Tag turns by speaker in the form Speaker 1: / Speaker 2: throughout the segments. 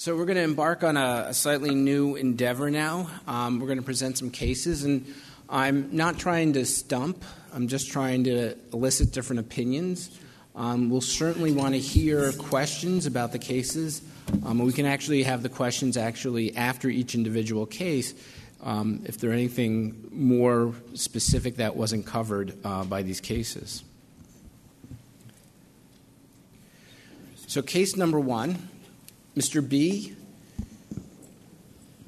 Speaker 1: So we're going to embark on a, a slightly new endeavor now. Um, we're going to present some cases, and I'm not trying to stump. I'm just trying to elicit different opinions. Um, we'll certainly want to hear questions about the cases. Um, we can actually have the questions actually after each individual case. Um, if there's anything more specific that wasn't covered uh, by these cases. So, case number one Mr. B.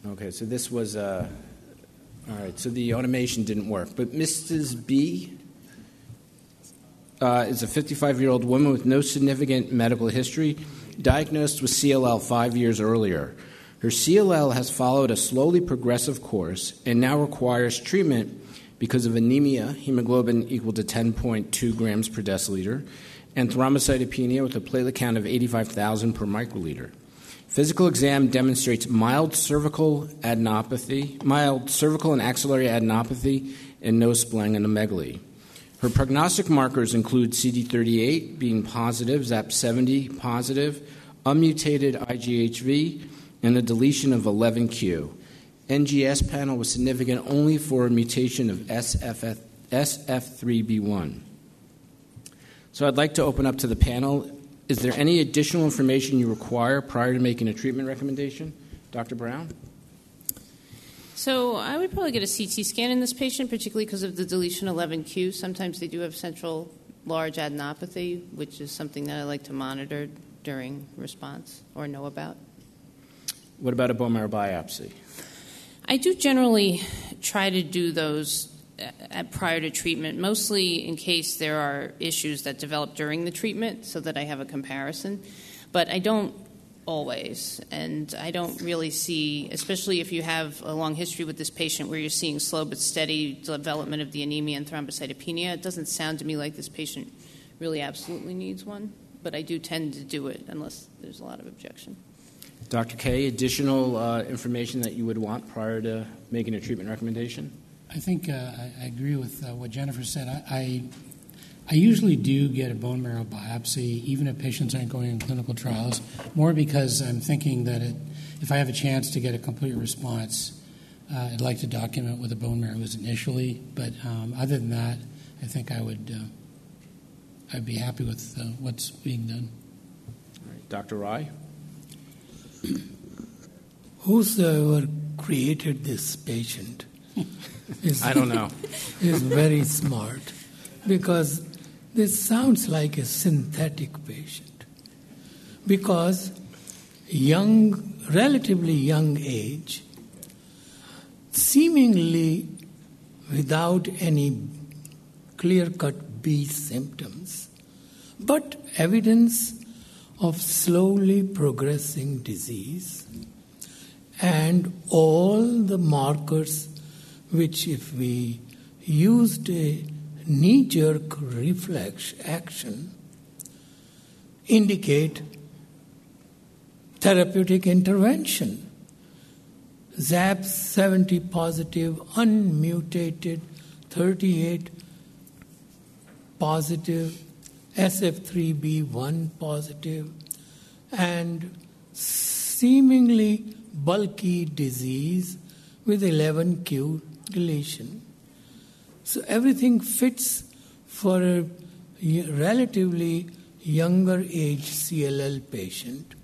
Speaker 1: Okay, so this was, uh, all right, so the automation didn't work. But Mrs. B uh, is a 55 year old woman with no significant medical history, diagnosed with CLL five years earlier. Her CLL has followed a slowly progressive course and now requires treatment because of anemia, hemoglobin equal to 10.2 grams per deciliter, and thrombocytopenia with a platelet count of 85,000 per microliter. Physical exam demonstrates mild cervical adenopathy, mild cervical and axillary adenopathy, and no splenomegaly. Her prognostic markers include CD38 being positive, ZAP70 positive, unmutated IGHV, and a deletion of 11q. NGS panel was significant only for a mutation of SF, SF3B1. So I'd like to open up to the panel is there any additional information you require prior to making a treatment recommendation? Dr. Brown?
Speaker 2: So I would probably get a CT scan in this patient, particularly because of the deletion 11q. Sometimes they do have central large adenopathy, which is something that I like to monitor during response or know about.
Speaker 1: What about a bone marrow biopsy?
Speaker 2: I do generally try to do those at, prior to treatment, mostly in case there are issues that develop during the treatment so that I have a comparison. But I don't always. And I don't really see, especially if you have a long history with this patient where you're seeing slow but steady development of the anemia and thrombocytopenia, it doesn't sound to me like this patient really absolutely needs one. But I do tend to do it unless there's a lot of objection.
Speaker 1: Dr. Kay, additional uh, information that you would want prior to making a treatment recommendation?
Speaker 3: I think uh, I, I, agree with uh, what Jennifer said. I, I, I usually do get a bone marrow biopsy, even if patients aren't going in clinical trials, more because I'm thinking that it, if I have a chance to get a complete response, uh, I'd like to document what the bone marrow was initially. But um, other than that, I think I would uh, I'd be happy with uh, what's being done.
Speaker 1: Dr. Rai?
Speaker 4: Whosoever created this patient
Speaker 1: is, I don't know.
Speaker 4: is very smart because this sounds like a synthetic patient. Because young, relatively young age, seemingly without any clear cut B symptoms, but evidence of slowly progressing disease and all the markers which, if we used a knee jerk reflex action, indicate therapeutic intervention. ZAP 70 positive, unmutated, 38 positive, SF3B1 positive, and seemingly bulky disease with 11q deletion. So everything fits for a relatively younger age CLL patient,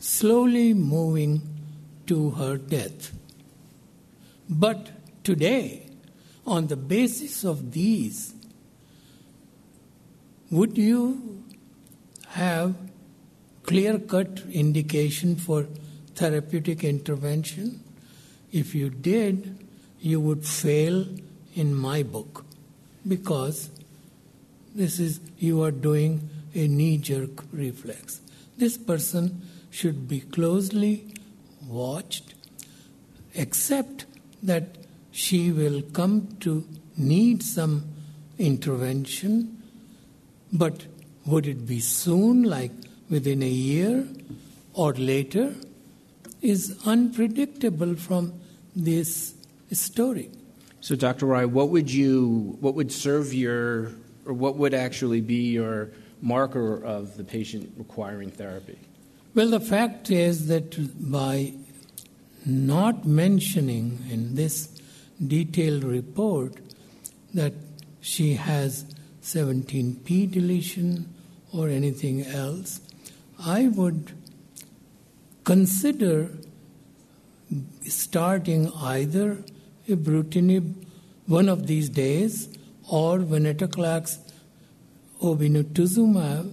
Speaker 4: slowly moving to her death. But today, on the basis of these, would you have clear cut indication for therapeutic intervention? If you did, you would fail in my book because this is you are doing a knee jerk reflex. This person should be closely watched, except that she will come to need some intervention. But would it be soon, like within a year or later, is unpredictable from this story.
Speaker 1: So, Dr. Rai, what would you, what would serve your, or what would actually be your marker of the patient requiring therapy?
Speaker 4: Well, the fact is that by not mentioning in this detailed report that she has 17p deletion or anything else, I would consider starting either ibrutinib one of these days or venetoclax obinutuzumab,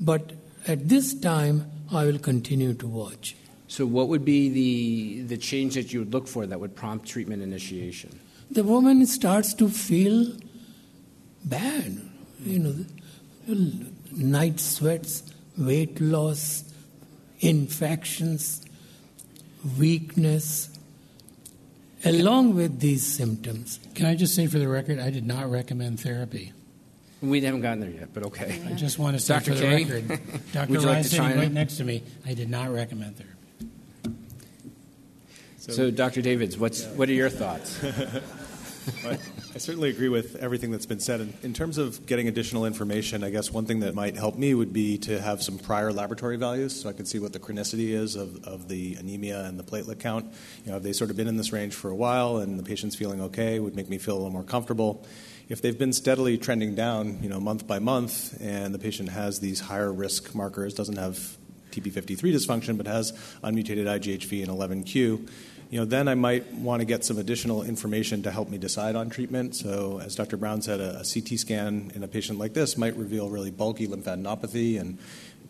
Speaker 4: but at this time I will continue to watch.
Speaker 1: So, what would be the, the change that you would look for that would prompt treatment initiation?
Speaker 4: The woman starts to feel bad, you know, night sweats, weight loss, infections, weakness, along with these symptoms.
Speaker 3: Can I just say for the record, I did not recommend therapy.
Speaker 1: We haven't gotten there yet, but okay.
Speaker 3: I just want to say
Speaker 1: Dr.
Speaker 3: for
Speaker 1: Kay?
Speaker 3: the record, Dr.
Speaker 1: Would you like
Speaker 3: Ryan sitting right next to me, I did not recommend therapy.
Speaker 1: So, Dr. Davids, what's, what are your thoughts?
Speaker 5: I certainly agree with everything that's been said. In, in terms of getting additional information, I guess one thing that might help me would be to have some prior laboratory values so I can see what the chronicity is of, of the anemia and the platelet count. You know, have they sort of been in this range for a while and the patient's feeling okay would make me feel a little more comfortable. If they've been steadily trending down, you know, month by month, and the patient has these higher risk markers, doesn't have TP53 dysfunction, but has unmutated IGHV and 11q, you know, then I might want to get some additional information to help me decide on treatment. So, as Dr. Brown said, a, a CT scan in a patient like this might reveal really bulky lymphadenopathy and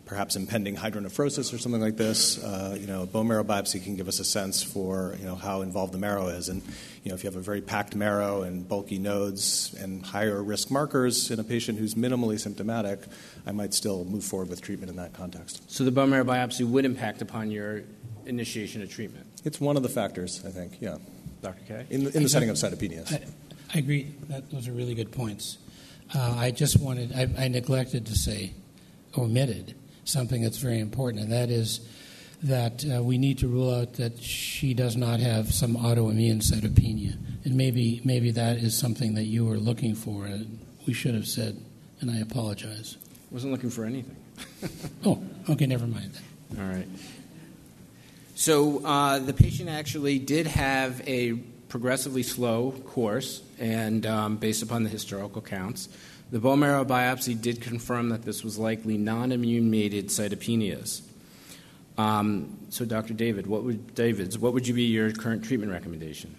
Speaker 5: perhaps impending hydronephrosis or something like this. Uh, you know, a bone marrow biopsy can give us a sense for you know how involved the marrow is, and you know if you have a very packed marrow and bulky nodes and higher risk markers in a patient who's minimally symptomatic, I might still move forward with treatment in that context.
Speaker 1: So, the bone marrow biopsy would impact upon your initiation of treatment.
Speaker 5: It's one of the factors, I think. Yeah,
Speaker 1: Dr. Kay?
Speaker 5: in the, in the setting of cytopenias.
Speaker 3: I, I agree. That, those are really good points. Uh, I just wanted, I, I neglected to say, omitted, something that's very important, and that is that uh, we need to rule out that she does not have some autoimmune cytopenia. And maybe, maybe that is something that you were looking for, and we should have said, and I apologize.
Speaker 1: Wasn't looking for anything.
Speaker 3: Oh, okay, never mind.
Speaker 1: All right. So uh, the patient actually did have a progressively slow course, and um, based upon the historical counts, the bone marrow biopsy did confirm that this was likely non-immune mediated cytopenias. Um, so, Dr. David, what would David's? What would you be your current treatment recommendation?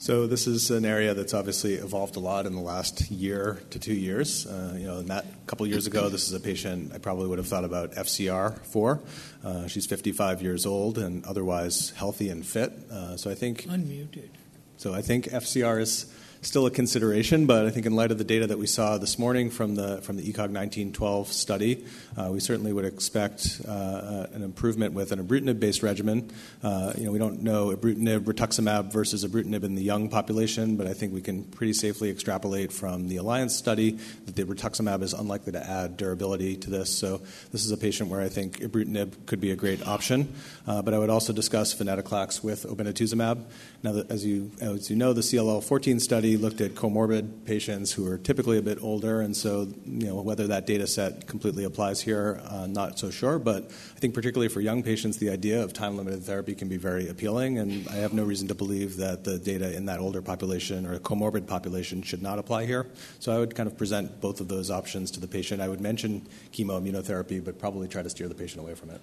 Speaker 5: So this is an area that's obviously evolved a lot in the last year to two years. Uh, you know, that a couple years ago, this is a patient I probably would have thought about FCR for. Uh, she's 55 years old and otherwise healthy and fit. Uh, so I think
Speaker 4: Unmuted.
Speaker 5: so I think FCR is still a consideration, but I think in light of the data that we saw this morning from the from the ECOG 1912 study, uh, we certainly would expect uh, an improvement with an ibrutinib-based regimen. Uh, you know, we don't know ibrutinib rituximab versus ibrutinib in the young population, but I think we can pretty safely extrapolate from the Alliance study that the rituximab is unlikely to add durability to this. So this is a patient where I think ibrutinib could be a great option. Uh, but I would also discuss venetoclax with obinutuzumab. Now, as you as you know, the CLL14 study looked at comorbid patients who are typically a bit older, and so you know whether that data set completely applies here, uh, not so sure. But I think particularly for young patients, the idea of time-limited therapy can be very appealing, and I have no reason to believe that the data in that older population or comorbid population should not apply here. So I would kind of present both of those options to the patient. I would mention chemoimmunotherapy, but probably try to steer the patient away from it.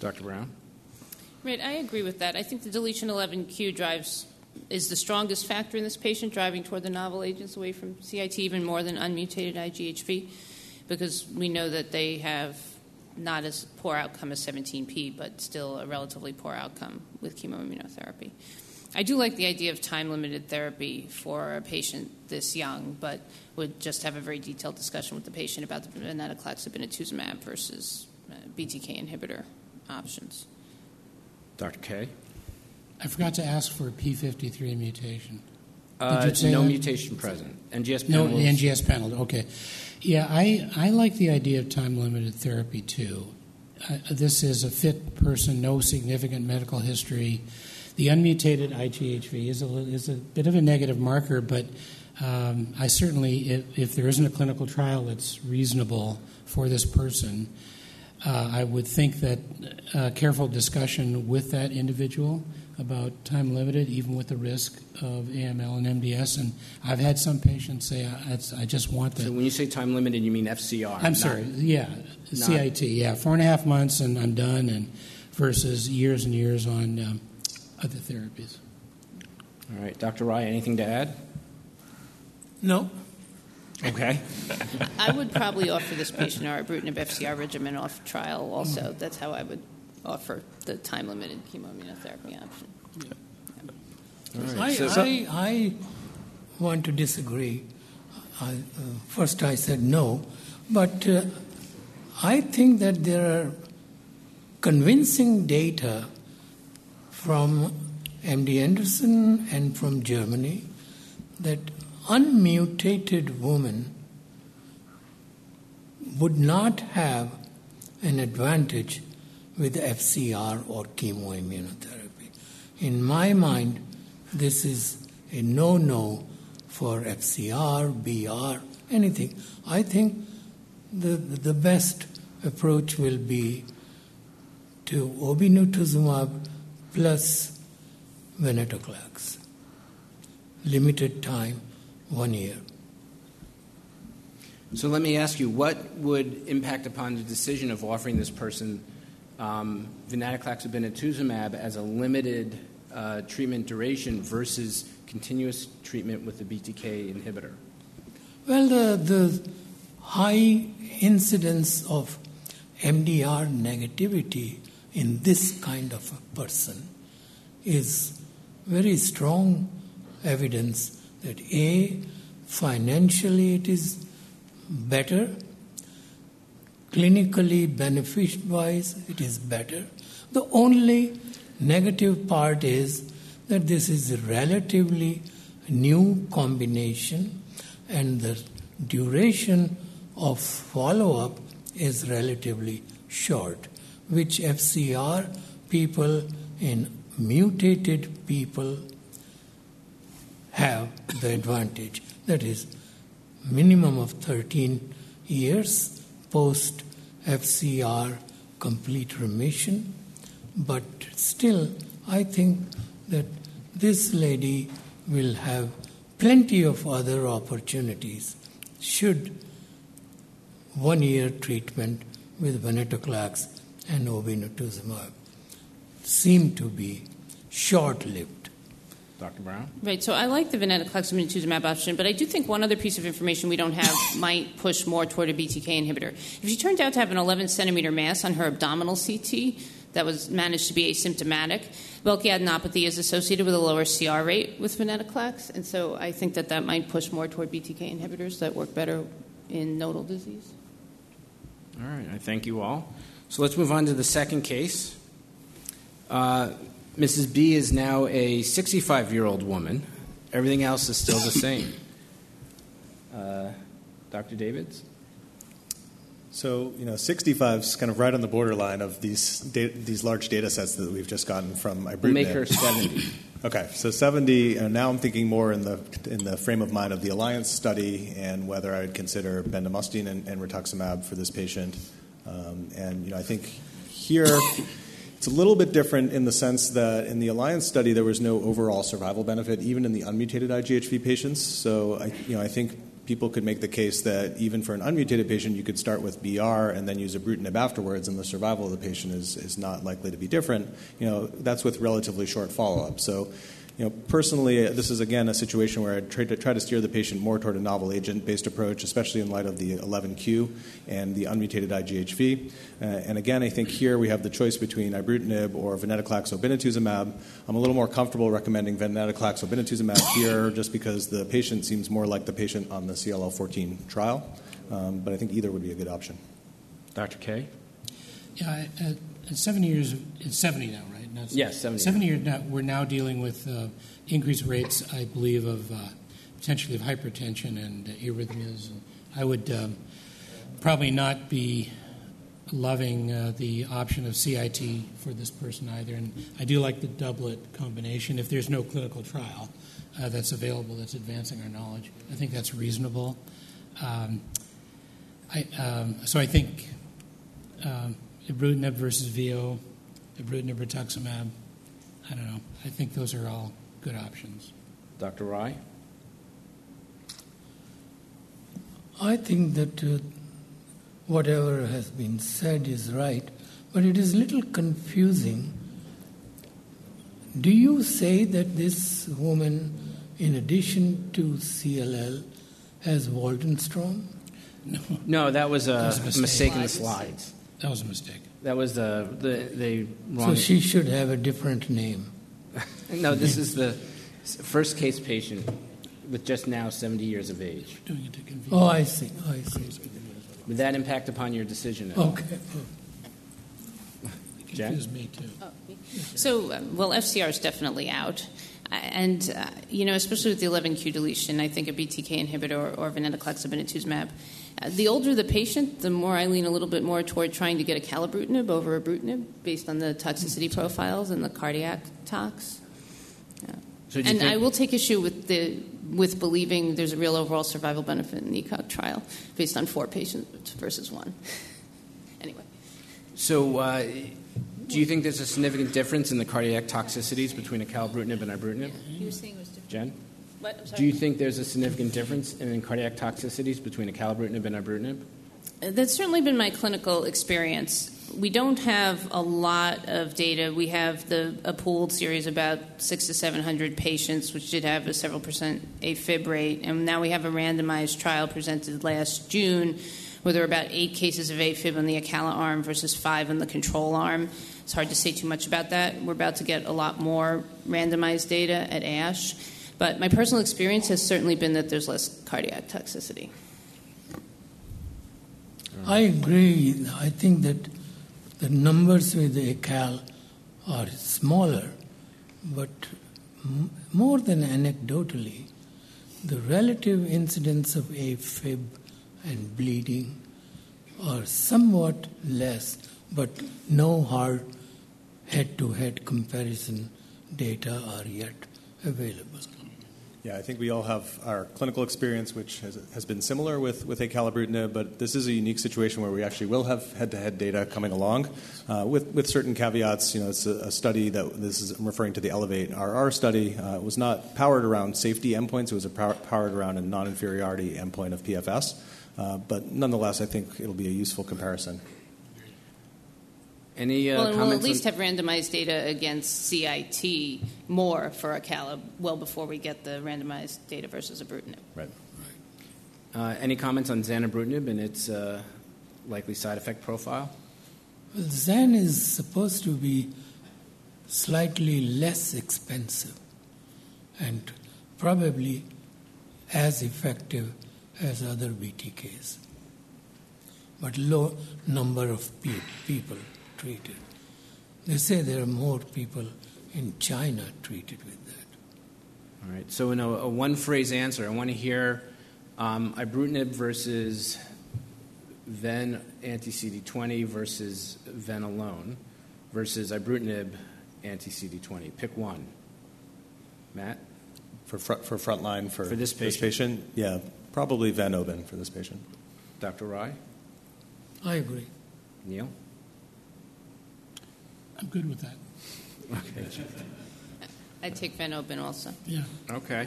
Speaker 1: Dr. Brown?
Speaker 2: Right, I agree with that. I think the deletion 11q drives is the strongest factor in this patient, driving toward the novel agents away from CIT even more than unmutated IGHV, because we know that they have not as poor outcome as 17p, but still a relatively poor outcome with chemoimmunotherapy. I do like the idea of time limited therapy for a patient this young, but would just have a very detailed discussion with the patient about the venetoclax obinutuzumab versus uh, BTK inhibitor options.
Speaker 1: Dr. Kay?
Speaker 3: I forgot to ask for a P53 mutation.
Speaker 1: Uh, no
Speaker 3: that?
Speaker 1: mutation present. NGS
Speaker 3: panel.
Speaker 1: No,
Speaker 3: the NGS panel. Okay. Yeah, I, I like the idea of time limited therapy too. Uh, this is a fit person, no significant medical history. The unmutated IGHV is a, is a bit of a negative marker, but um, I certainly, if, if there isn't a clinical trial that's reasonable for this person, Uh, I would think that uh, careful discussion with that individual about time limited, even with the risk of AML and MDS. And I've had some patients say, I, I just want the.
Speaker 1: So when you say time limited, you mean FCR?
Speaker 3: I'm sorry, yeah, CIT, yeah, four and a half months and I'm done, and versus years and years on um, other therapies.
Speaker 1: All right, Dr. Rai, anything to add?
Speaker 4: No.
Speaker 1: Okay.
Speaker 2: I would probably offer this patient our ibrutinib FCR regimen off trial also. That's how I would offer the time limited chemoimmunotherapy option.
Speaker 1: All
Speaker 4: I,
Speaker 1: right. So,
Speaker 4: I, I want to disagree. I, uh, first, I said no, but uh, I think that there are convincing data from MD Anderson and from Germany that unmutated women would not have an advantage with FCR or chemoimmunotherapy. In my mind, this is a no no for FCR, BR, anything. I think the, the best approach will be to obinutuzumab plus venetoclax. Limited time, one year.
Speaker 1: so let me ask you, what would impact upon the decision of offering this person um, venetoclax obinutuzumab as a limited uh, treatment duration versus continuous treatment with the BTK inhibitor?
Speaker 4: Well, the, the high incidence of MDR negativity in this kind of a person is very strong evidence that A, financially it is better, clinically benefit wise it is better. The only negative part is that this is a relatively new combination and the duration of follow up is relatively short, which FCR people in mutated people have the advantage. That is, minimum of 13 years post FCR complete remission. But still, I think that this lady will have plenty of other opportunities should one year treatment with venetoclax and obinutuzumab seem to be short lived.
Speaker 1: Dr. Brown?
Speaker 2: Right, so I like the venetoclax obinutuzumab option, but I do think one other piece of information we don't have might push more toward a BTK inhibitor. If she turned out to have an 11 centimeter mass on her abdominal CT that was managed to be asymptomatic, bulky adenopathy is associated with a lower CR rate with venetoclax, and so I think that that might push more toward BTK inhibitors that work better in nodal disease.
Speaker 1: All right, I thank you all. So let's move on to the second case. Uh, Mrs. B is now a 65 year old woman. Everything else is still the same. Uh, Dr. Davids?
Speaker 5: So, you know, 65 is kind of right on the borderline of these da- these large data sets that we've just gotten from ibrutinib.
Speaker 1: We'll make her 70.
Speaker 5: Okay, so 70. And now I'm thinking more in the in the frame of mind of the Alliance study and whether I would consider bendamustine and, and rituximab for this patient. Um, and you know, I think here it's a little bit different in the sense that in the Alliance study there was no overall survival benefit, even in the unmutated IGHV patients. So I, you know, I think people could make the case that even for an unmutated patient, you could start with BR and then use ibrutinib afterwards, and the survival of the patient is, is not likely to be different. You know, that's with relatively short follow-up. So, you know, personally, this is again a situation where I try to try to steer the patient more toward a novel agent-based approach, especially in light of the 11q and the unmutated IGHV. Uh, and again, I think here we have the choice between ibrutinib or venetoclax obinutuzumab. I'm a little more comfortable recommending venetoclax obinutuzumab here, just because the patient seems more like the patient on the CLL14 trial. Um, but I think either would be a good option.
Speaker 1: Dr. Kay?
Speaker 3: Yeah, at, at 70 years, it's 70 now, right? No, it's-
Speaker 1: Yes, 70.
Speaker 3: 70 years now, we're now dealing with uh, increased rates, I believe, of uh, potentially of hypertension and uh, arrhythmias. And I would um, probably not be loving uh, the option of CIT for this person either. And I do like the doublet combination if there's no clinical trial uh, that's available that's advancing our knowledge. I think that's reasonable. Um, I, um, so I think um, ibrutinib versus VO, ibrutinib rituximab. I don't know. I think those are all good options.
Speaker 1: Dr. Rai?
Speaker 4: I think that uh, whatever has been said is right, but it is a little confusing. Do you say that this woman, in addition to CLL, has Waldenstrom?
Speaker 3: No,
Speaker 1: No, that was a,
Speaker 3: That was a mistake.
Speaker 1: mistake in the
Speaker 2: Slides.
Speaker 1: slides.
Speaker 3: that was a mistake.
Speaker 1: That was the, the, the
Speaker 4: So she should have a different name.
Speaker 1: no, this is the first case patient with just now 70 years of age.
Speaker 3: Doing it to confuse.
Speaker 4: Oh, I see, I see.
Speaker 1: Would that impact upon your decision at all?
Speaker 4: Okay.
Speaker 3: It
Speaker 1: Jen?
Speaker 3: confused me too.
Speaker 2: Oh, me? So, um, well, FCR is definitely out. Uh, And, uh, you know, especially with the 11q deletion, I think a BTK inhibitor or, or venetoclax obinutuzumab. Uh, the older the patient, the more I lean a little bit more toward trying to get acalabrutinib over ibrutinib based on the toxicity profiles and the cardiac tox.
Speaker 1: So
Speaker 2: And
Speaker 1: think,
Speaker 2: I will take issue with the with believing there's a real overall survival benefit in the ECOG trial based on four patients versus one. anyway.
Speaker 1: So, uh, do you think there's a significant difference in the cardiac toxicities between acalabrutinib and ibrutinib?
Speaker 2: You were saying it was different.
Speaker 1: Jen?
Speaker 2: What? I'm sorry.
Speaker 1: Do you think there's a significant difference in cardiac toxicities between acalabrutinib and ibrutinib?
Speaker 2: Uh, that's certainly been my clinical experience. We don't have a lot of data. We have the a pooled series about six to seven hundred patients, which did have a several percent AFib rate, and now we have a randomized trial presented last June, where there were about eight cases of AFib on the Acala arm versus five on the control arm. It's hard to say too much about that. We're about to get a lot more randomized data at ASH, but my personal experience has certainly been that there's less cardiac toxicity.
Speaker 4: I agree. I think that the numbers with the ACAL are smaller, but m- more than anecdotally, the relative incidence of AFib and bleeding are somewhat less, but no hard head to head comparison data are yet available.
Speaker 5: Yeah, I think we all have our clinical experience, which has, has been similar with, with acalabrutinib, but this is a unique situation where we actually will have head-to-head data coming along uh, with, with certain caveats. You know, it's a, a study that this is I'm referring to the Elevate RR study. Uh, was not powered around safety endpoints. It was power, powered around a non-inferiority endpoint of PFS. Uh, but nonetheless, I think it'll be a useful comparison.
Speaker 1: Any uh,
Speaker 2: well, and we'll
Speaker 1: comments?
Speaker 2: at least
Speaker 1: on-
Speaker 2: have randomized data against CIT more for Acala well before we get the randomized data versus ibrutinib.
Speaker 5: Right.
Speaker 1: uh, any comments on zanubrutinib and its uh, likely side effect profile?
Speaker 4: Well, Zen is supposed to be slightly less expensive and probably as effective as other BTKs, but low number of pe- people treated. They say there are more people in China treated with that.
Speaker 1: All right. So, in a, a one-phrase answer, I want to hear um, ibrutinib versus ven anti-CD20 versus ven alone versus ibrutinib anti-CD20. Pick one. Matt.
Speaker 5: For, front, for frontline for,
Speaker 1: For this patient.
Speaker 5: patient, yeah, probably ven for this patient.
Speaker 1: Dr. Rai.
Speaker 4: I agree.
Speaker 1: Neil.
Speaker 3: I'm good with that.
Speaker 1: Okay.
Speaker 2: I'd take open also.
Speaker 3: Yeah,
Speaker 1: Okay.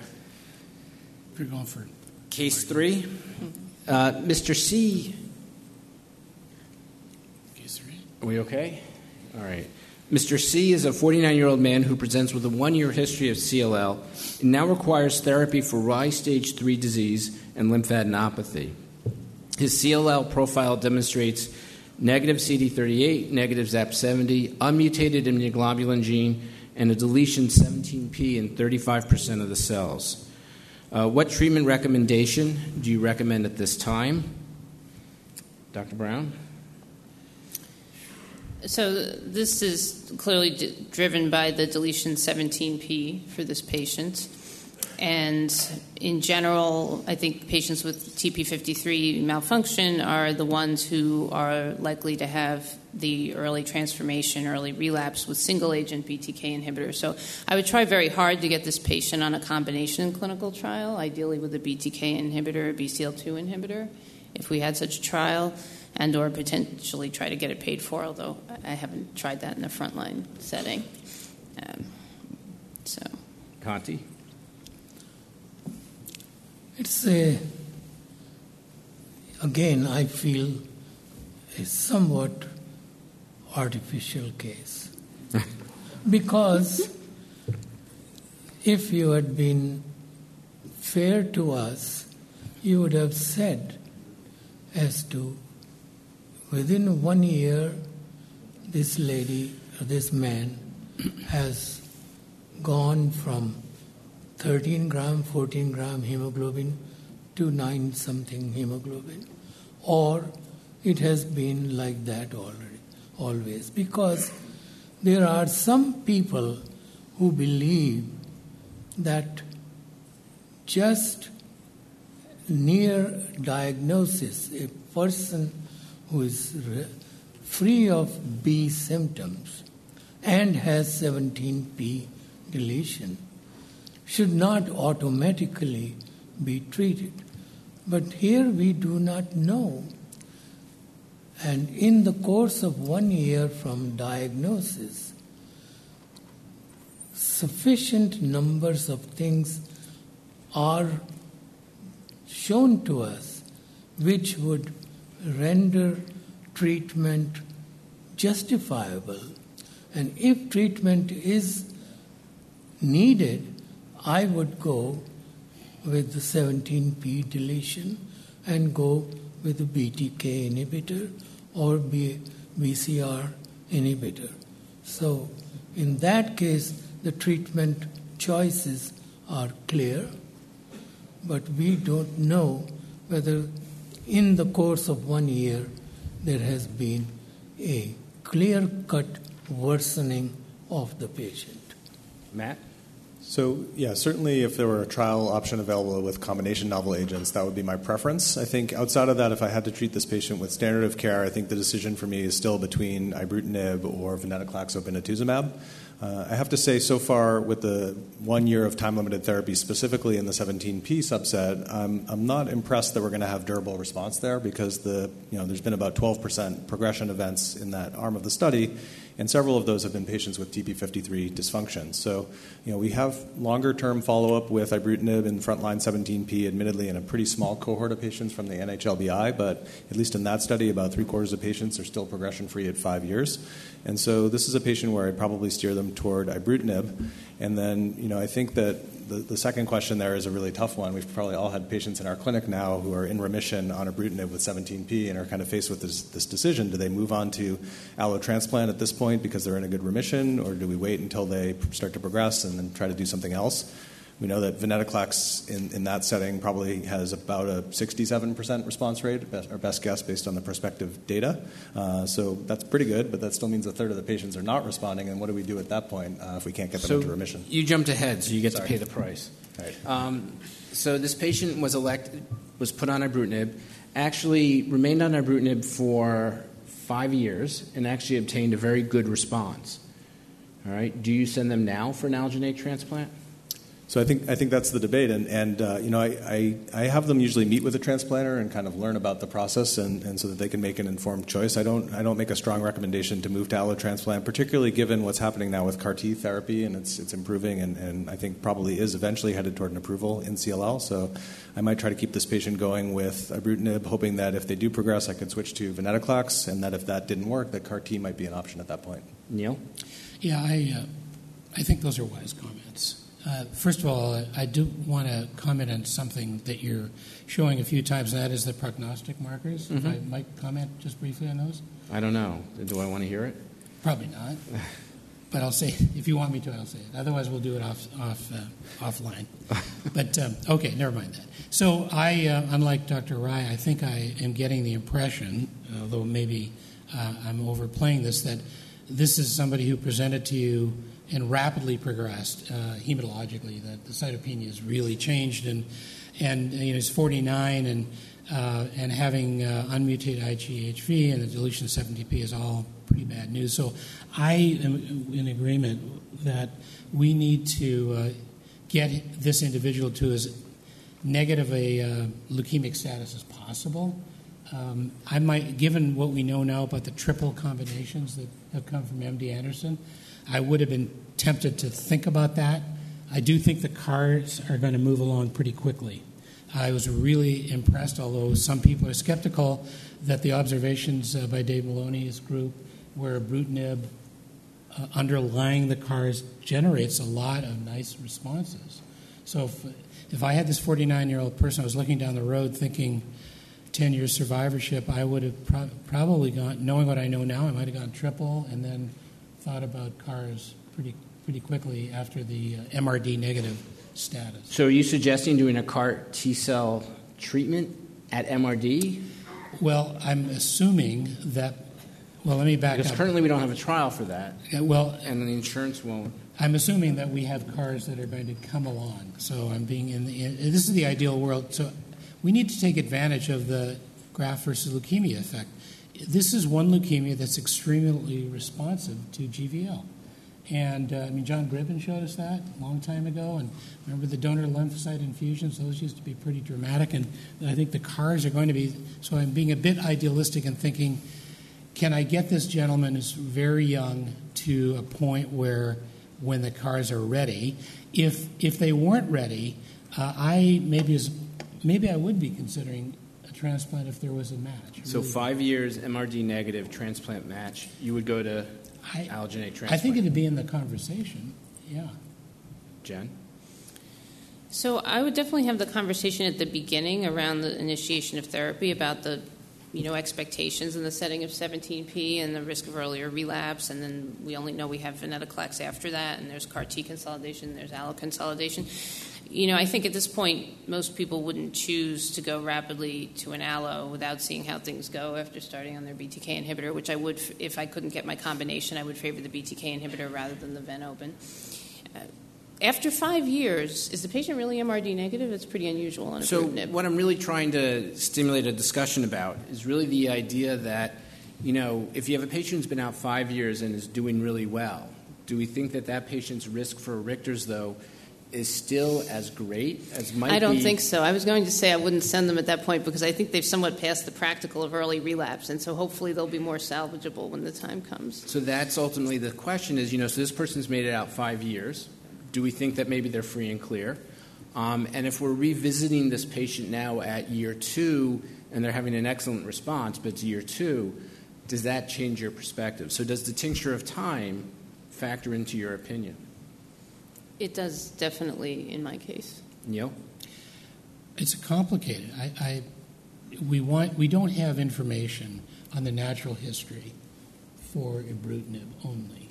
Speaker 3: if you're going for
Speaker 1: Case three. Uh, Mr. C.
Speaker 3: case three.
Speaker 1: Are we okay? All right. Mr. C is a 49 year old man who presents with a one year history of CLL and now requires therapy for Rai stage 3 disease and lymphadenopathy. His CLL profile demonstrates negative CD38, negative ZAP70, unmutated immunoglobulin gene, and a deletion 17p in 35% of the cells. Uh, what treatment recommendation do you recommend at this time? Dr. Brown?
Speaker 2: So this is clearly d- driven by the deletion 17p for this patient. And in general, I think patients with TP53 malfunction are the ones who are likely to have the early transformation, early relapse with single agent BTK inhibitors. So I would try very hard to get this patient on a combination clinical trial, ideally with a BTK inhibitor, a BCL2 inhibitor, if we had such a trial. and or potentially try to get it paid for, although I haven't tried that in the frontline setting. Um, so,
Speaker 1: Kanti?
Speaker 4: It's a, again, I feel a somewhat artificial case. because if you had been fair to us, you would have said as to within one year, this lady or this man has gone from 13 gram, 14 gram hemoglobin to 9 something hemoglobin. Or it has been like that already, always. Because there are some people who believe that just near diagnosis, a person who is free of B symptoms and has 17p deletion should not automatically be treated. But here we do not know. And in the course of one year from diagnosis, sufficient numbers of things are shown to us which would render treatment justifiable. And if treatment is needed, I would go with the 17p deletion and go with the BTK inhibitor or B- BCR inhibitor. So, in that case, the treatment choices are clear, but we don't know whether in the course of one year there has been a clear cut worsening of the patient.
Speaker 1: Matt?
Speaker 5: So, yeah, certainly if there were a trial option available with combination novel agents, that would be my preference. I think outside of that, if I had to treat this patient with standard of care, I think the decision for me is still between ibrutinib or venetoclax obinutuzumab. Uh, I have to say, so far, with the one year of time limited therapy, specifically in the 17p subset, I'm, I'm not impressed that we're going to have durable response there because the, you know, there's been about 12% progression events in that arm of the study, and several of those have been patients with TP53 dysfunction. So, you know, we have longer term follow up with ibrutinib in frontline 17p, admittedly in a pretty small cohort of patients from the NHLBI, but at least in that study, about three quarters of patients are still progression free at five years. And so this is a patient where I'd probably steer them toward ibrutinib. And then, you know, I think that the, the second question there is a really tough one. We've probably all had patients in our clinic now who are in remission on ibrutinib with 17p and are kind of faced with this, this decision. Do they move on to allotransplant at this point because they're in a good remission, or do we wait until they start to progress and then try to do something else? We know that venetoclax in, in that setting probably has about a 67% response rate, our best guess based on the prospective data. Uh, so that's pretty good, but that still means a third of the patients are not responding. And what do we do at that point uh, if we can't get them
Speaker 1: so
Speaker 5: into remission?
Speaker 1: You jumped ahead, so you get
Speaker 5: Sorry.
Speaker 1: to pay the price.
Speaker 5: Right.
Speaker 1: Um, so this patient was elected, was put on ibrutinib, actually remained on ibrutinib for five years, and actually obtained a very good response. All right. Do you send them now for an allogeneic transplant?
Speaker 5: So I think I think that's the debate, and and uh, you know I, I, I have them usually meet with a transplanter and kind of learn about the process, and, and so that they can make an informed choice. I don't I don't make a strong recommendation to move to allotransplant, particularly given what's happening now with CAR T therapy, and it's it's improving, and, and I think probably is eventually headed toward an approval in CLL. So I might try to keep this patient going with ibrutinib, hoping that if they do progress, I could switch to venetoclax, and that if that didn't work, that CAR T might be an option at that point.
Speaker 1: Neil,
Speaker 3: Yeah, I uh, I think those are wise comments. Uh, first of all, I do want to comment on something that you're showing a few times, and that is the prognostic markers. If I might comment just briefly on those.
Speaker 1: I don't know. Do I want to hear it?
Speaker 3: Probably not, but I'll say if you want me to, I'll say it. Otherwise, we'll do it off off uh, offline. but um, okay, never mind that. So I, uh, unlike Dr. Rai, I think I am getting the impression, although maybe uh, I'm overplaying this, that this is somebody who presented to you and rapidly progressed uh, hematologically. That the cytopenia has really changed, and and you know he's 49 and uh, and having uh, unmutated IgHV and the deletion of 17p is all pretty bad news. So I am in agreement that we need to uh, get this individual to as negative a uh, leukemic status as possible. Um, I might, given what we know now about the triple combinations that have come from MD Anderson, I would have been tempted to think about that. I do think the cars are going to move along pretty quickly. I was really impressed, although some people are skeptical, that the observations uh, by Dave Maloney's group, where ibrutinib uh, underlying the cars generates a lot of nice responses. So if, if I had this 49 year old person, I was looking down the road thinking 10 years survivorship, I would have pro- probably gone, knowing what I know now, I might have gone triple and then thought about cars pretty, pretty quickly after the uh, MRD negative status.
Speaker 1: So, are you suggesting doing a CAR T cell treatment at MRD?
Speaker 3: Well, I'm assuming that. Well, let me back
Speaker 1: because
Speaker 3: up.
Speaker 1: currently we don't have a trial for that.
Speaker 3: Well,
Speaker 1: and the insurance won't.
Speaker 3: I'm assuming that we have cars that are going to come along. So I'm being in, the, in this is the ideal world. So we need to take advantage of the graft versus leukemia effect. This is one leukemia that's extremely responsive to GVL. And uh, I mean, John Gribben showed us that a long time ago. And remember the donor lymphocyte infusions? Those used to be pretty dramatic. And I think the cars are going to be. So I'm being a bit idealistic and thinking, can I get this gentleman who's very young to a point where, when the cars are ready, if if they weren't ready, uh, I maybe as maybe I would be considering transplant if there was a match.
Speaker 1: So really. five years MRD negative transplant match, you would go to I, allogeneic transplant.
Speaker 3: I think it'd be in the conversation. Yeah.
Speaker 1: Jen.
Speaker 2: So I would definitely have the conversation at the beginning around the initiation of therapy about the you know expectations in the setting of 17p and the risk of earlier relapse and then we only know we have venetoclax after that and there's CAR T consolidation there's allo consolidation you know, I think at this point, most people wouldn't choose to go rapidly to an allo without seeing how things go after starting on their BTK inhibitor, which I would, if I couldn't get my combination, I would favor the BTK inhibitor rather than the ven open. Uh, after five years, is the patient really MRD negative? It's pretty unusual on a
Speaker 1: So, what I'm really trying to stimulate a discussion about is really the idea that, you know, if you have a patient who's been out five years and is doing really well, do we think that that patient's risk for Richter's, though, is still as great as might
Speaker 2: I don't
Speaker 1: be.
Speaker 2: think so. I was going to say I wouldn't send them at that point because I think they've somewhat passed the practical of early relapse, and so hopefully they'll be more salvageable when the time comes.
Speaker 1: So that's ultimately the question is, you know, so this person's made it out five years. Do we think that maybe they're free and clear? Um, and if we're revisiting this patient now at year two and they're having an excellent response, but it's year two, does that change your perspective? So does the tincture of time factor into your opinion?
Speaker 2: It does definitely in my case.
Speaker 1: Neil?
Speaker 3: It's complicated. I, I, we, want, we don't have information on the natural history for ibrutinib only.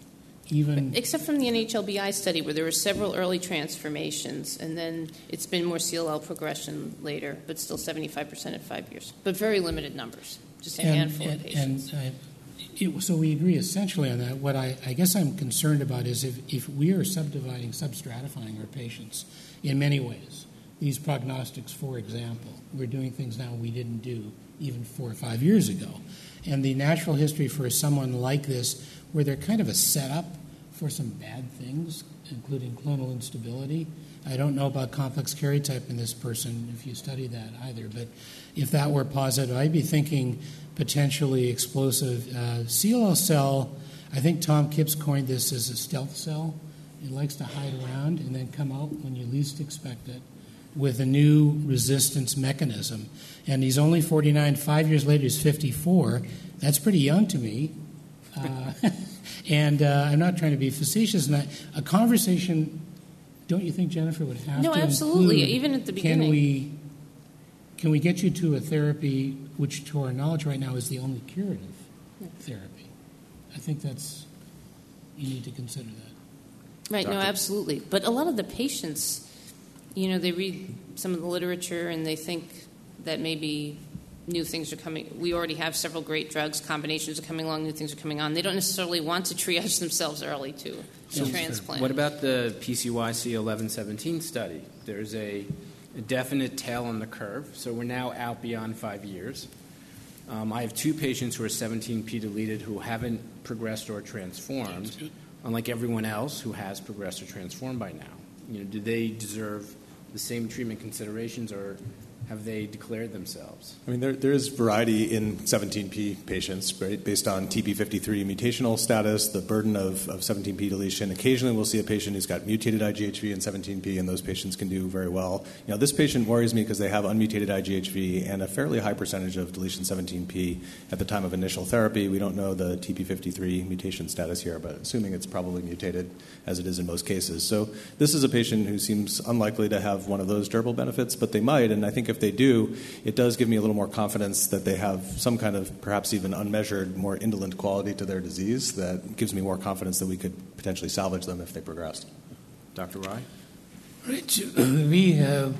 Speaker 3: Even
Speaker 2: except from the NHLBI study where there were several early transformations and then it's been more CLL progression later, but still 75% at five years. But very limited numbers, just a
Speaker 3: and,
Speaker 2: handful
Speaker 3: and,
Speaker 2: of patients.
Speaker 3: And, uh, it, so we agree essentially on that. What I, I, guess I'm concerned about is if, if we are subdividing, substratifying our patients in many ways, these prognostics, for example, we're doing things now we didn't do even four or five years ago. And the natural history for someone like this, where they're kind of a setup for some bad things, including clonal instability. I don't know about complex karyotype in this person if you study that either, but if that were positive, I'd be thinking potentially explosive. Uh, CLL cell, I think Tom Kipps coined this as a stealth cell. It likes to hide around and then come out when you least expect it with a new resistance mechanism. And he's only 49. Five years later, he's 54. That's pretty young to me. Uh, and uh, I'm not trying to be facetious. And I, a conversation, don't you think, Jennifer, would have
Speaker 2: no,
Speaker 3: to No,
Speaker 2: absolutely.
Speaker 3: Include,
Speaker 2: Even at the beginning.
Speaker 3: Can we, can we get you to a therapy which, to our knowledge right now, is the only curative therapy. I think that's, you need to consider that.
Speaker 2: Right, Doctor. no, absolutely. But a lot of the patients, you know, they read some of the literature and they think that maybe new things are coming. We already have several great drugs, combinations are coming along, new things are coming on. They don't necessarily want to triage themselves early to, to transplant.
Speaker 1: What about the PCYC 1117 study? There's a a definite tail on the curve. So we're now out beyond five years. Um, I have two patients who are 17p deleted who haven't progressed or transformed, unlike everyone else who has progressed or transformed by now. You know, do they deserve the same treatment considerations, or have they declared themselves?
Speaker 5: I mean, there, there is variety in 17p patients, right, based on TP53 mutational status, the burden of, of 17p deletion. Occasionally, we'll see a patient who's got mutated IGHV and 17p, and those patients can do very well. You know, this patient worries me because they have unmutated IGHV and a fairly high percentage of deletion 17p at the time of initial therapy. We don't know the TP53 mutation status here, but assuming it's probably mutated, as it is in most cases. So this is a patient who seems unlikely to have one of those durable benefits, but they might, and I think if if they do, it does give me a little more confidence that they have some kind of perhaps even unmeasured, more indolent quality to their disease that gives me more confidence that we could potentially salvage them if they progressed.
Speaker 1: Dr. Rai?
Speaker 4: Rich, we have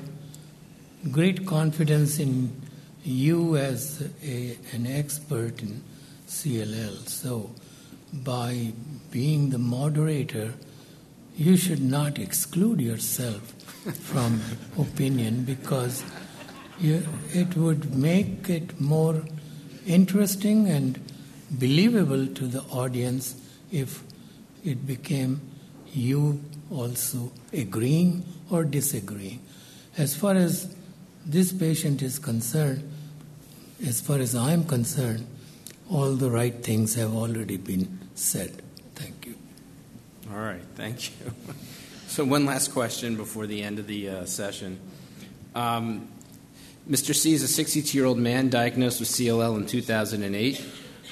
Speaker 4: great confidence in you as a, an expert in CLL. So, by being the moderator, you should not exclude yourself from opinion because it would make it more interesting and believable to the audience if it became you also agreeing or disagreeing. As far as this patient is concerned, as far as I'm concerned, all the right things have already been said. Thank you.
Speaker 1: All right, thank you. So, one last question before the end of the uh, session. Um, Mr. C is a 62 year old man diagnosed with CLL in 2008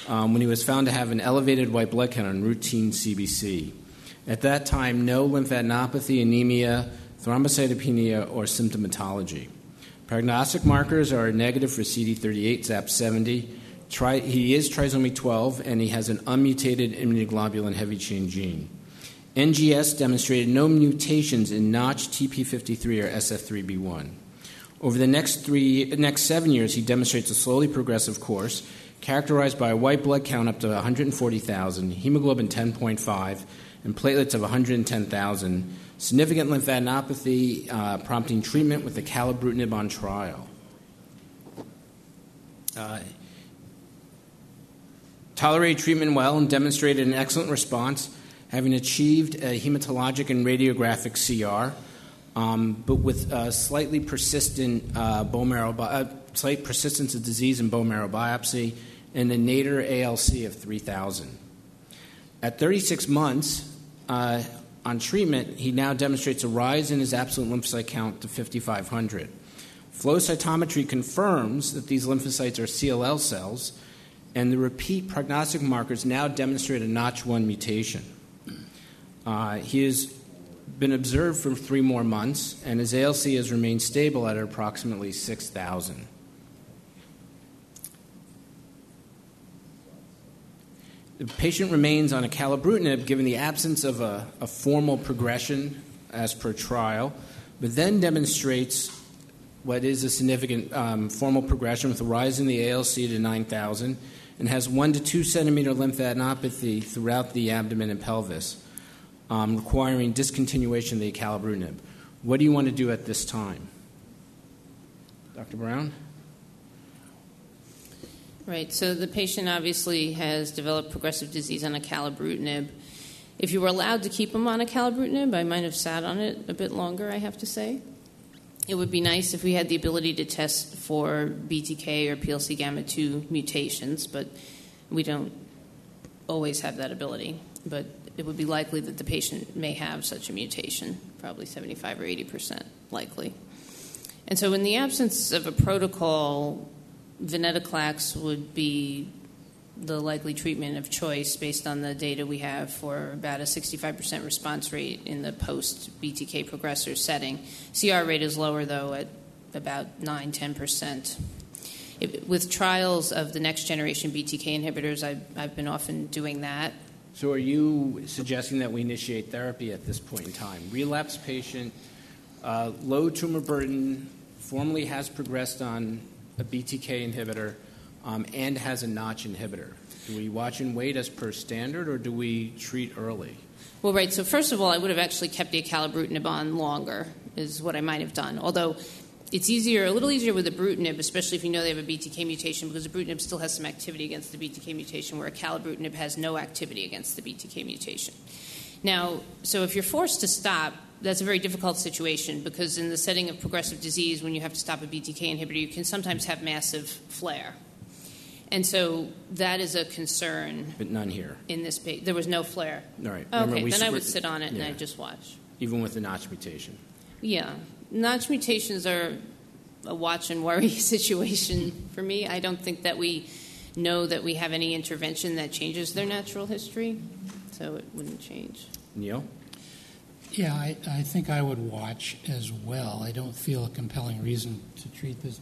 Speaker 1: um, when he was found to have an elevated white blood count on routine CBC. At that time, no lymphadenopathy, anemia, thrombocytopenia, or symptomatology. Prognostic markers are negative for CD38, ZAP70. Tri- he is trisomy 12, and he has an unmutated immunoglobulin heavy chain gene. NGS demonstrated no mutations in Notch, TP53, or SF3B1. Over the next three, next seven years, he demonstrates a slowly progressive course characterized by a white blood count up to 140,000, hemoglobin 10.5, and platelets of 110,000, significant lymphadenopathy uh, prompting treatment with the acalabrutinib on trial. Uh, tolerated treatment well and demonstrated an excellent response, having achieved a hematologic and radiographic CR um, but with uh, slightly persistent uh, bone marrow, bi- uh, slight persistence of disease in bone marrow biopsy, and a nadir ALC of 3,000. At 36 months on treatment, he now demonstrates a rise in his absolute lymphocyte count to 5,500. Flow cytometry confirms that these lymphocytes are CLL cells, and the repeat prognostic markers now demonstrate a Notch1 mutation. Uh, he is been observed for three more months, and his ALC has remained stable at approximately 6,000. The patient remains on acalabrutinib given the absence of a, a formal progression as per trial, but then demonstrates what is a significant um, formal progression with a rise in the ALC to 9,000 and has one to two centimeter lymphadenopathy throughout the abdomen and pelvis um, requiring discontinuation of the acalabrutinib. What do you want to do at this time? Dr. Brown?
Speaker 2: Right, so the patient obviously has developed progressive disease on acalabrutinib. If you were allowed to keep him on acalabrutinib, I might have sat on it a bit longer, I have to say. It would be nice if we had the ability to test for BTK or PLC gamma 2 mutations, but we don't always have that ability. But it would be likely that the patient may have such a mutation, probably 75 or 80 percent likely. And so, in the absence of a protocol, venetoclax would be the likely treatment of choice based on the data we have for about a 65% response rate in the post BTK progressor setting. CR rate is lower, though, at about 9 10%. It, with trials of the next generation BTK inhibitors, I've, I've been often doing that.
Speaker 1: So, are you suggesting that we initiate therapy at this point in time? Relapse patient, uh, low tumor burden, formerly has progressed on a BTK inhibitor, um, and has a Notch inhibitor. Do we watch and wait as per standard, or do we treat early?
Speaker 2: Well, right. So, first of all, I would have actually kept the acalabrutinib on longer, is what I might have done. Although it's easier, a little easier with ibrutinib, especially if you know they have a BTK mutation, because ibrutinib still has some activity against the BTK mutation, where a acalabrutinib has no activity against the BTK mutation. Now, so if you're forced to stop, that's a very difficult situation because in the setting of progressive disease, when you have to stop a BTK inhibitor, you can sometimes have massive flare. And so that is a concern
Speaker 1: But none here.
Speaker 2: in this page. There was no flare.
Speaker 1: All right. Oh, Remember,
Speaker 2: Okay,
Speaker 1: we
Speaker 2: then I would sit on it and. I'd just watch.
Speaker 1: Even with the notch mutation.
Speaker 2: Yeah. Notch mutations are a watch and worry situation for me. I don't think that we know that we have any intervention that changes their natural history, so it wouldn't change.
Speaker 1: Neil?
Speaker 3: Yeah, I, I think I would watch as well. I don't feel a compelling reason to treat this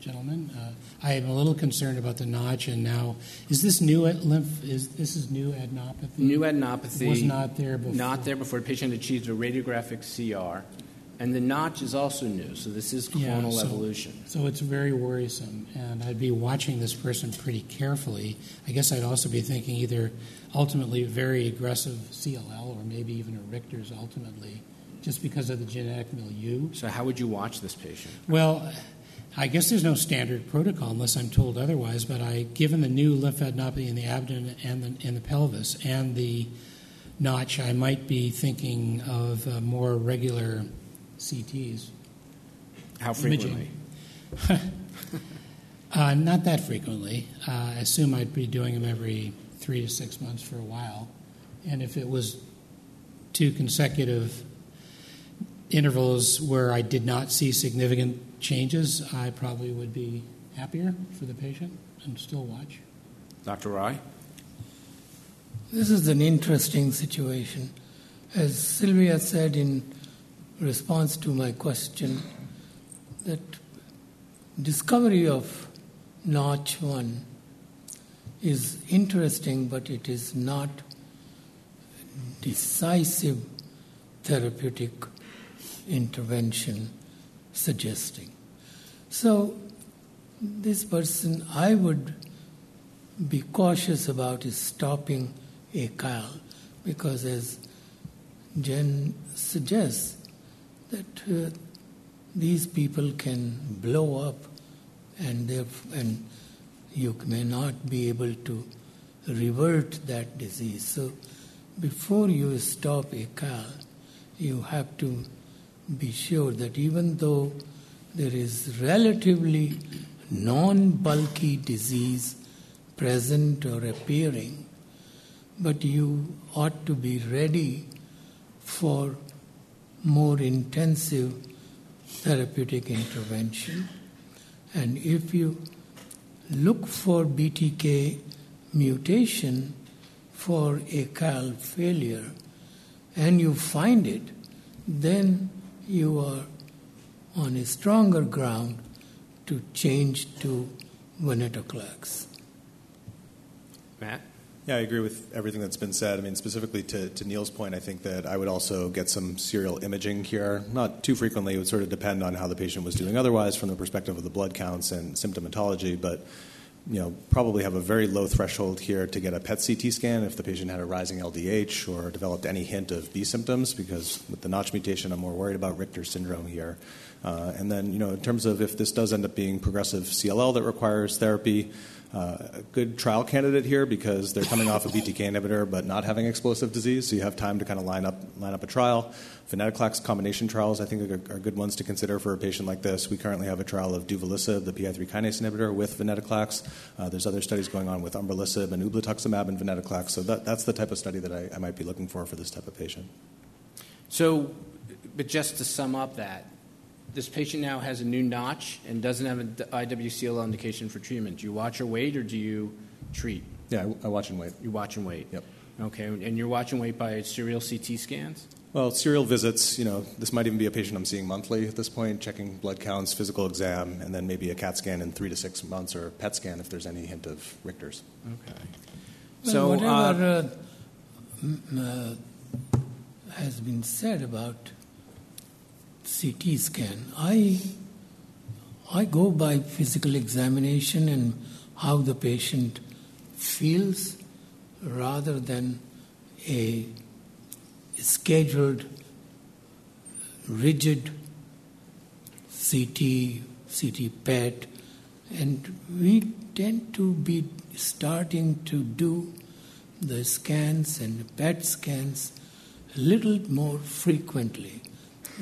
Speaker 3: gentleman. Uh, I am a little concerned about the notch, and now is this new at lymph? Is this is new adenopathy?
Speaker 1: New adenopathy.
Speaker 3: was not there before.
Speaker 1: Not there before the patient achieves a radiographic CR. And the notch is also new, so this is
Speaker 3: Yeah,
Speaker 1: clonal
Speaker 3: so-
Speaker 1: evolution.
Speaker 3: So it's very worrisome, and I'd be watching this person pretty carefully. I guess I'd also be thinking either ultimately very aggressive CLL or maybe even a Richter's ultimately, just because of the genetic milieu.
Speaker 1: So, how would you watch this patient?
Speaker 3: Well, I guess there's no standard protocol unless I'm told otherwise, but I, given the new lymphadenopathy in the abdomen and the, in the pelvis and the notch, I might be thinking of more regular CTs.
Speaker 1: How
Speaker 3: Imaging.
Speaker 1: frequently?
Speaker 3: Uh, not that frequently. Uh, I assume I'd be doing them every three to six months for a while. And if it was two consecutive intervals where I did not see significant changes, I probably would be happier for the patient and still watch.
Speaker 1: Dr. Rai?
Speaker 4: This is an interesting situation. As Sylvia said in response to my question, that discovery of Notch 1 is interesting, but it is not decisive therapeutic intervention suggesting. So, this person, I would be cautious about is stopping a cal because, as Jen suggests, that uh, these people can blow up and and you may not be able to revert that disease. So, before you stop a cal, you have to be sure that even though there is relatively non bulky disease present or appearing, but you ought to be ready for more intensive therapeutic intervention. And if you look for BTK mutation for a CAL failure and you find it, then you are on a stronger ground to change to venetoclax.
Speaker 1: Matt?
Speaker 5: Yeah, I agree with everything that's been said. I mean, specifically to, to Neil's point, I think that I would also get some serial imaging here. Not too frequently, it would sort of depend on how the patient was doing otherwise from the perspective of the blood counts and symptomatology, but you know, probably have a very low threshold here to get a PET CT scan if the patient had a rising LDH or developed any hint of B symptoms, because with the Notch mutation, I'm more worried about Richter syndrome here. Uh, and then, you know, in terms of if this does end up being progressive CLL that requires therapy, a good trial candidate here because they're coming off a BTK inhibitor but not having explosive disease, so you have time to kind of line up line up a trial. Venetoclax combination trials, I think, are, are good ones to consider for a patient like this. We currently have a trial of duvelisib, the PI3 kinase inhibitor, with venetoclax. Uh, there's other studies going on with umbralisib and ublituximab and venetoclax, so that, that's the type of study that I, I might be looking for for this type of patient.
Speaker 1: So, but just to sum up that, this patient now has a new notch and doesn't have an IWCLL indication for treatment. Do you watch or wait, or do you treat?
Speaker 5: Yeah, I, I watch and wait.
Speaker 1: You watch and wait.
Speaker 5: Yep.
Speaker 1: Okay, and you're watch and wait by serial CT scans.
Speaker 5: Well, serial visits, you know, this might even be a patient I'm seeing monthly at this point, checking blood counts, physical exam, and then maybe a CAT scan in three to six months or a PET scan if there's any hint of Richter's.
Speaker 1: Okay.
Speaker 4: Well,
Speaker 1: so, uh,
Speaker 4: whatever uh, uh, has been said about CT scan, I I go by physical examination and how the patient feels, rather than a scheduled, rigid CT, CT PET, and we tend to be starting to do the scans and PET scans a little more frequently.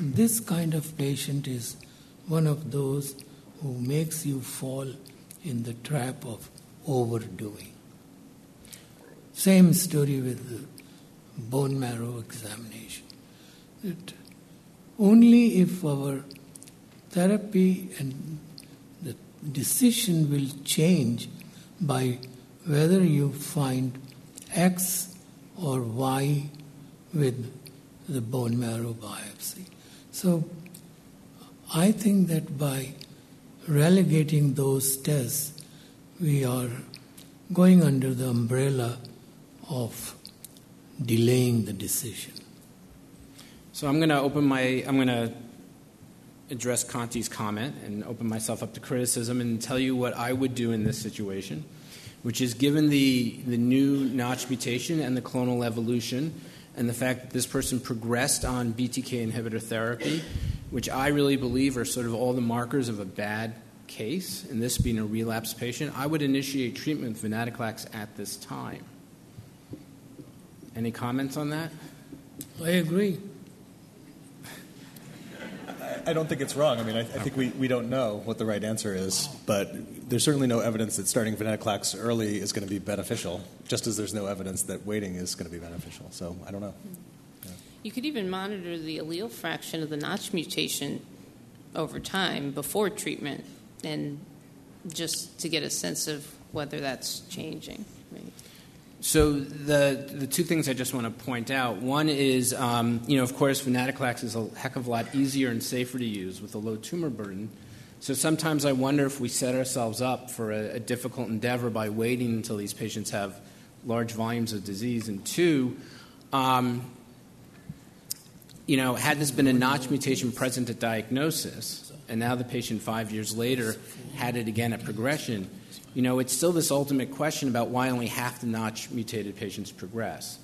Speaker 4: This kind of patient is one of those who makes you fall in the trap of overdoing. Same story with the bone marrow examination. Only if our therapy and the decision will change by whether you find X or Y with the bone marrow biopsy. So I think that by relegating those tests, we are going under the umbrella of delaying the decision.
Speaker 1: So I'm going to open my, I'm going to address Kanti's comment and open myself up to criticism and tell you what I would do in this situation, which is given the, the new Notch mutation and the clonal evolution and the fact that this person progressed on BTK inhibitor therapy, which I really believe are sort of all the markers of a bad case, and this being a relapse patient, I would initiate treatment with venetoclax at this time. Any comments on that?
Speaker 4: I agree.
Speaker 5: I don't think it's wrong. I mean, I, I think we, we don't know what the right answer is, but there's certainly no evidence that starting venetoclax early is going to be beneficial, just as there's no evidence that waiting is going to be beneficial. So I don't know.
Speaker 2: Yeah. You could even monitor the allele fraction of the Notch mutation over time before treatment and just to get a sense of whether that's changing.
Speaker 1: So the the two things I just want to point out. One is, um, you know, of course, venetoclax is a heck of a lot easier and safer to use with a low tumor burden. So sometimes I wonder if we set ourselves up for a, a difficult endeavor by waiting until these patients have large volumes of disease. And two, um, you know, had this been a notch mutation present at diagnosis, and now the patient five years later had it again at progression you know, it's still this ultimate question about why only half the notch mutated patients progress.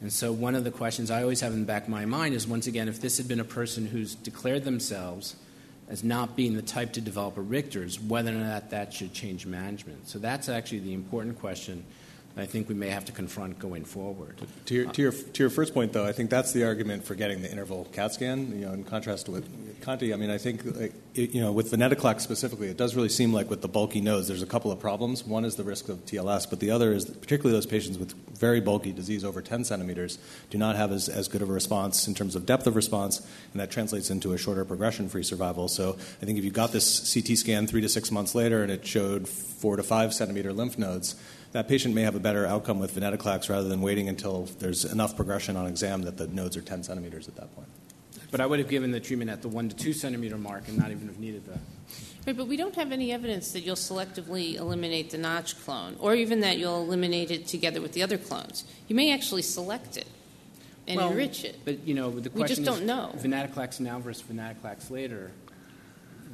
Speaker 1: And so, one of the questions I always have in the back of my mind is once again, if this had been a person who's declared themselves as not being the type to develop a Richter's, whether or not that should change management. So, that's actually the important question I think we may have to confront going forward.
Speaker 5: To your, to your, to your first point, though, I think that's the argument for getting the interval CAT scan. You know, in contrast with Kanti, I mean, I think like, it, you know with venetoclax specifically, it does really seem like with the bulky nodes, there's a couple of problems. One is the risk of TLS, but the other is particularly those patients with very bulky disease over 10 centimeters do not have as, as good of a response in terms of depth of response, and that translates into a shorter progression-free survival. So I think if you got this CT scan three to six months later and it showed four to five centimeter lymph nodes that patient may have a better outcome with venetoclax rather than waiting until there's enough progression on exam that the nodes are 10 centimeters at that point.
Speaker 1: But I would have given the treatment at the one to two centimeter mark and not even have needed that.
Speaker 2: Right, but we don't have any evidence that you'll selectively eliminate the notch clone, or even that you'll eliminate it together with the other clones. You may actually select it and
Speaker 1: well,
Speaker 2: enrich it.
Speaker 1: But you know, the question
Speaker 2: we just don't know.
Speaker 1: Venetoclax now versus venetoclax later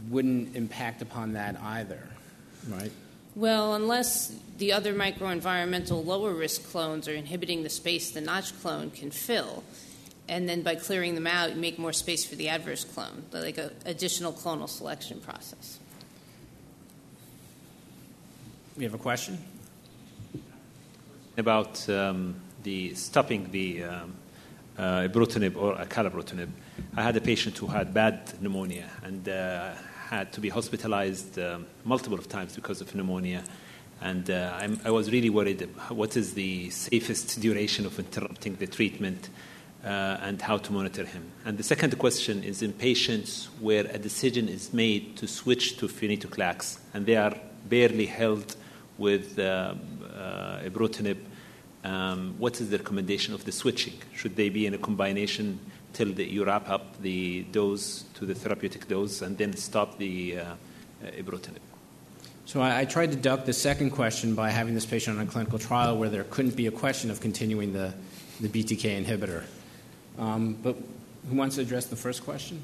Speaker 1: wouldn't impact upon that either, right?
Speaker 2: Well, unless the other microenvironmental lower risk clones are inhibiting the space the notch clone can fill, and then by clearing them out, you make more space for the adverse clone, like an additional clonal selection process.
Speaker 1: We have a question
Speaker 6: about um, the stopping the um, uh, ibrutinib or acalabrutinib. I had a patient who had bad pneumonia and uh, had to be hospitalized um, multiple times because of pneumonia. And uh, i was really worried what is the safest duration of interrupting the treatment uh, and how to monitor him. And the second question is in patients where a decision is made to switch to venetoclax and they are barely held with uh, uh, ibrutinib, um, what is the recommendation of the switching? Should they be in a combination till the, you wrap up the dose to the therapeutic dose and then stop the uh, ibrutinib.
Speaker 1: So I, I, tried to duck the second question by having this patient on a clinical trial where there couldn't be a question of continuing the, the BTK inhibitor. Um, but who wants to address the first question?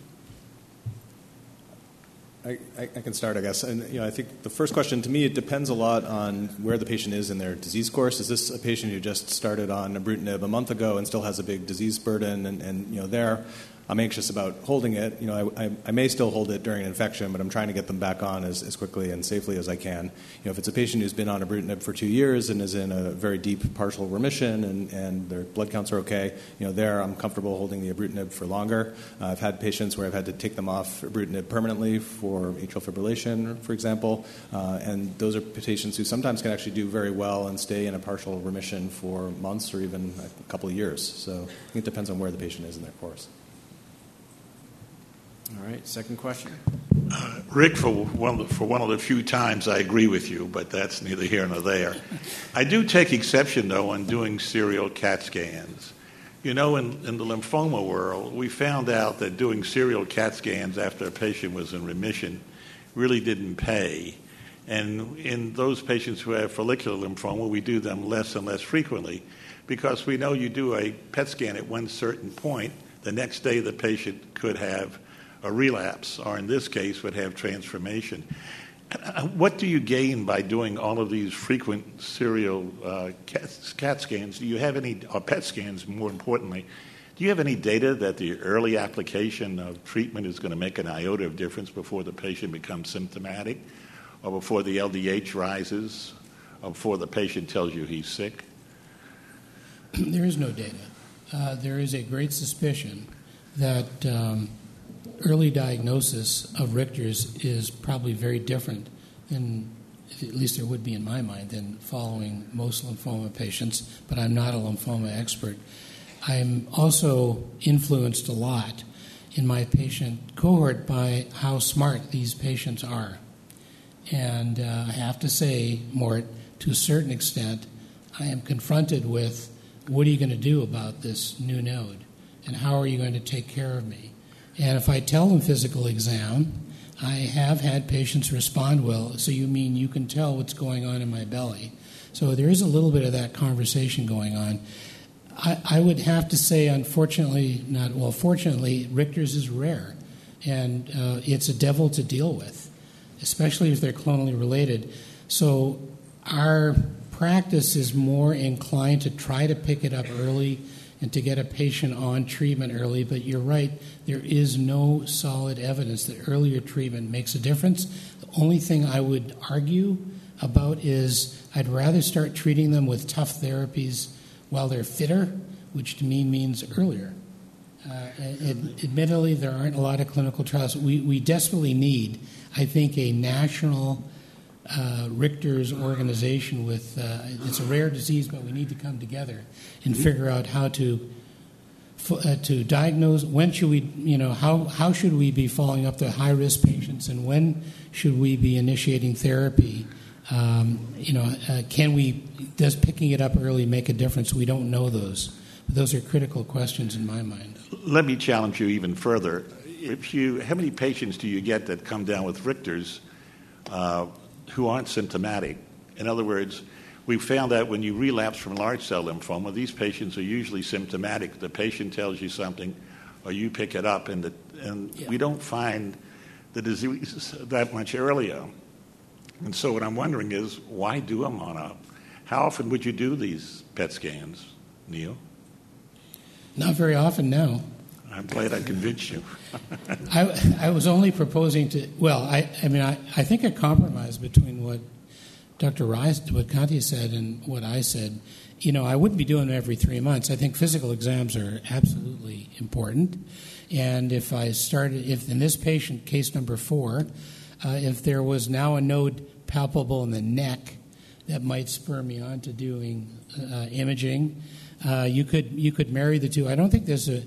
Speaker 5: I, I, can start, I guess. And you know, I think the first question to me, it depends a lot on where the patient is in their disease course. Is this a patient who just started on ibrutinib a month ago and still has a big disease burden? And, and you know, there, I'm anxious about holding it. You know, I, I, I, may still hold it during an infection, but I'm trying to get them back on as, as quickly and safely as I can. You know, if it's a patient who's been on ibrutinib for two years and is in a very deep partial remission and, and their blood counts are okay, you know, there I'm comfortable holding the ibrutinib for longer. Uh, I've had patients where I've had to take them off ibrutinib permanently for atrial fibrillation, for example, uh, and those are patients who sometimes can actually do very well and stay in a partial remission for months or even a couple of years. So it depends on where the patient is in their course.
Speaker 1: All right, second question.
Speaker 7: Uh, Rick, for one, for one of the few times I agree with you, but that's neither here nor there. I do take exception, though, on doing serial CAT scans. You know, in, in the lymphoma world, we found out that doing serial CAT scans after a patient was in remission really didn't pay. And in those patients who have follicular lymphoma, we do them less and less frequently because we know you do a PET scan at one certain point, the next day the patient could have a relapse, or in this case, would have transformation. What do you gain by doing all of these frequent serial uh, CAT, CAT, scans? Do you have any, or PET scans more importantly, do you have any data that the early application of treatment is going to make an iota of difference before the patient becomes symptomatic, or before the LDH rises, or before the patient tells you he's sick?
Speaker 3: There is no data. Uh, there is a great suspicion that um, early diagnosis of Richter's is probably very different than, at least there would be in my mind, than following most lymphoma patients, but I'm not a lymphoma expert. I'm also influenced a lot in my patient cohort by how smart these patients are. And uh, I have to say, Mort, to a certain extent, I am confronted with what are you going to do about this new node? And how are you going to take care of me? And if I tell them physical exam, I have had patients respond well. So you mean you can tell what's going on in my belly? So there is a little bit of that conversation going on. I, I would have to say, unfortunately, not well. Fortunately, Richter's is rare, and uh, it's a devil to deal with, especially if they're clonally related. So our practice is more inclined to try to pick it up early and to get a patient on treatment early. But you're right, there is no solid evidence that earlier treatment makes a difference. The only thing I would argue about is I'd rather start treating them with tough therapies while they're fitter, which to me means earlier. Uh, admittedly, there aren't a lot of clinical trials. We, we desperately need, I think, a national uh, Richter's organization with uh, it's a rare disease, but we need to come together and figure out how to uh, to diagnose when should we you know how how should we be following up the high risk patients and when should we be initiating therapy. Um, you know, uh, can we does picking it up early make a difference? We don't know those. But those are critical questions in my mind.
Speaker 7: Let me challenge you even further. If you, how many patients do you get that come down with Richter's uh, who aren't symptomatic. In other words, we found that when you relapse from large cell lymphoma, these patients are usually symptomatic. The patient tells you something, or you pick it up, and, the, and yeah. we don't find the disease that much earlier. And so, what I'm wondering is, why do them on a? How often would you do these PET scans, Neil?
Speaker 3: Not very often now.
Speaker 7: I'm glad I convinced you.
Speaker 3: I, I was only proposing to, well, I, I mean, I, I think a compromise between what Dr. Rice, what Kanti said, and what I said. You know, I wouldn't be doing it every three months. I think physical exams are absolutely important. And if I started, if in this patient, case number four, uh, if there was now a node palpable in the neck that might spur me on to doing uh, imaging, uh, you could you could marry the two. I don't think there's a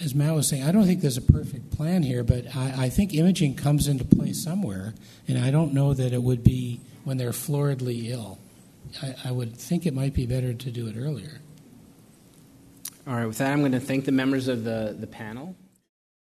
Speaker 3: as Matt was saying, I don't think there's a perfect plan here, but I, I, think imaging comes into play somewhere, and I don't know that it would be when they're floridly ill. I, I would think it might be better to do it earlier.
Speaker 1: All right, with that, I'm going to thank the members of the, the panel.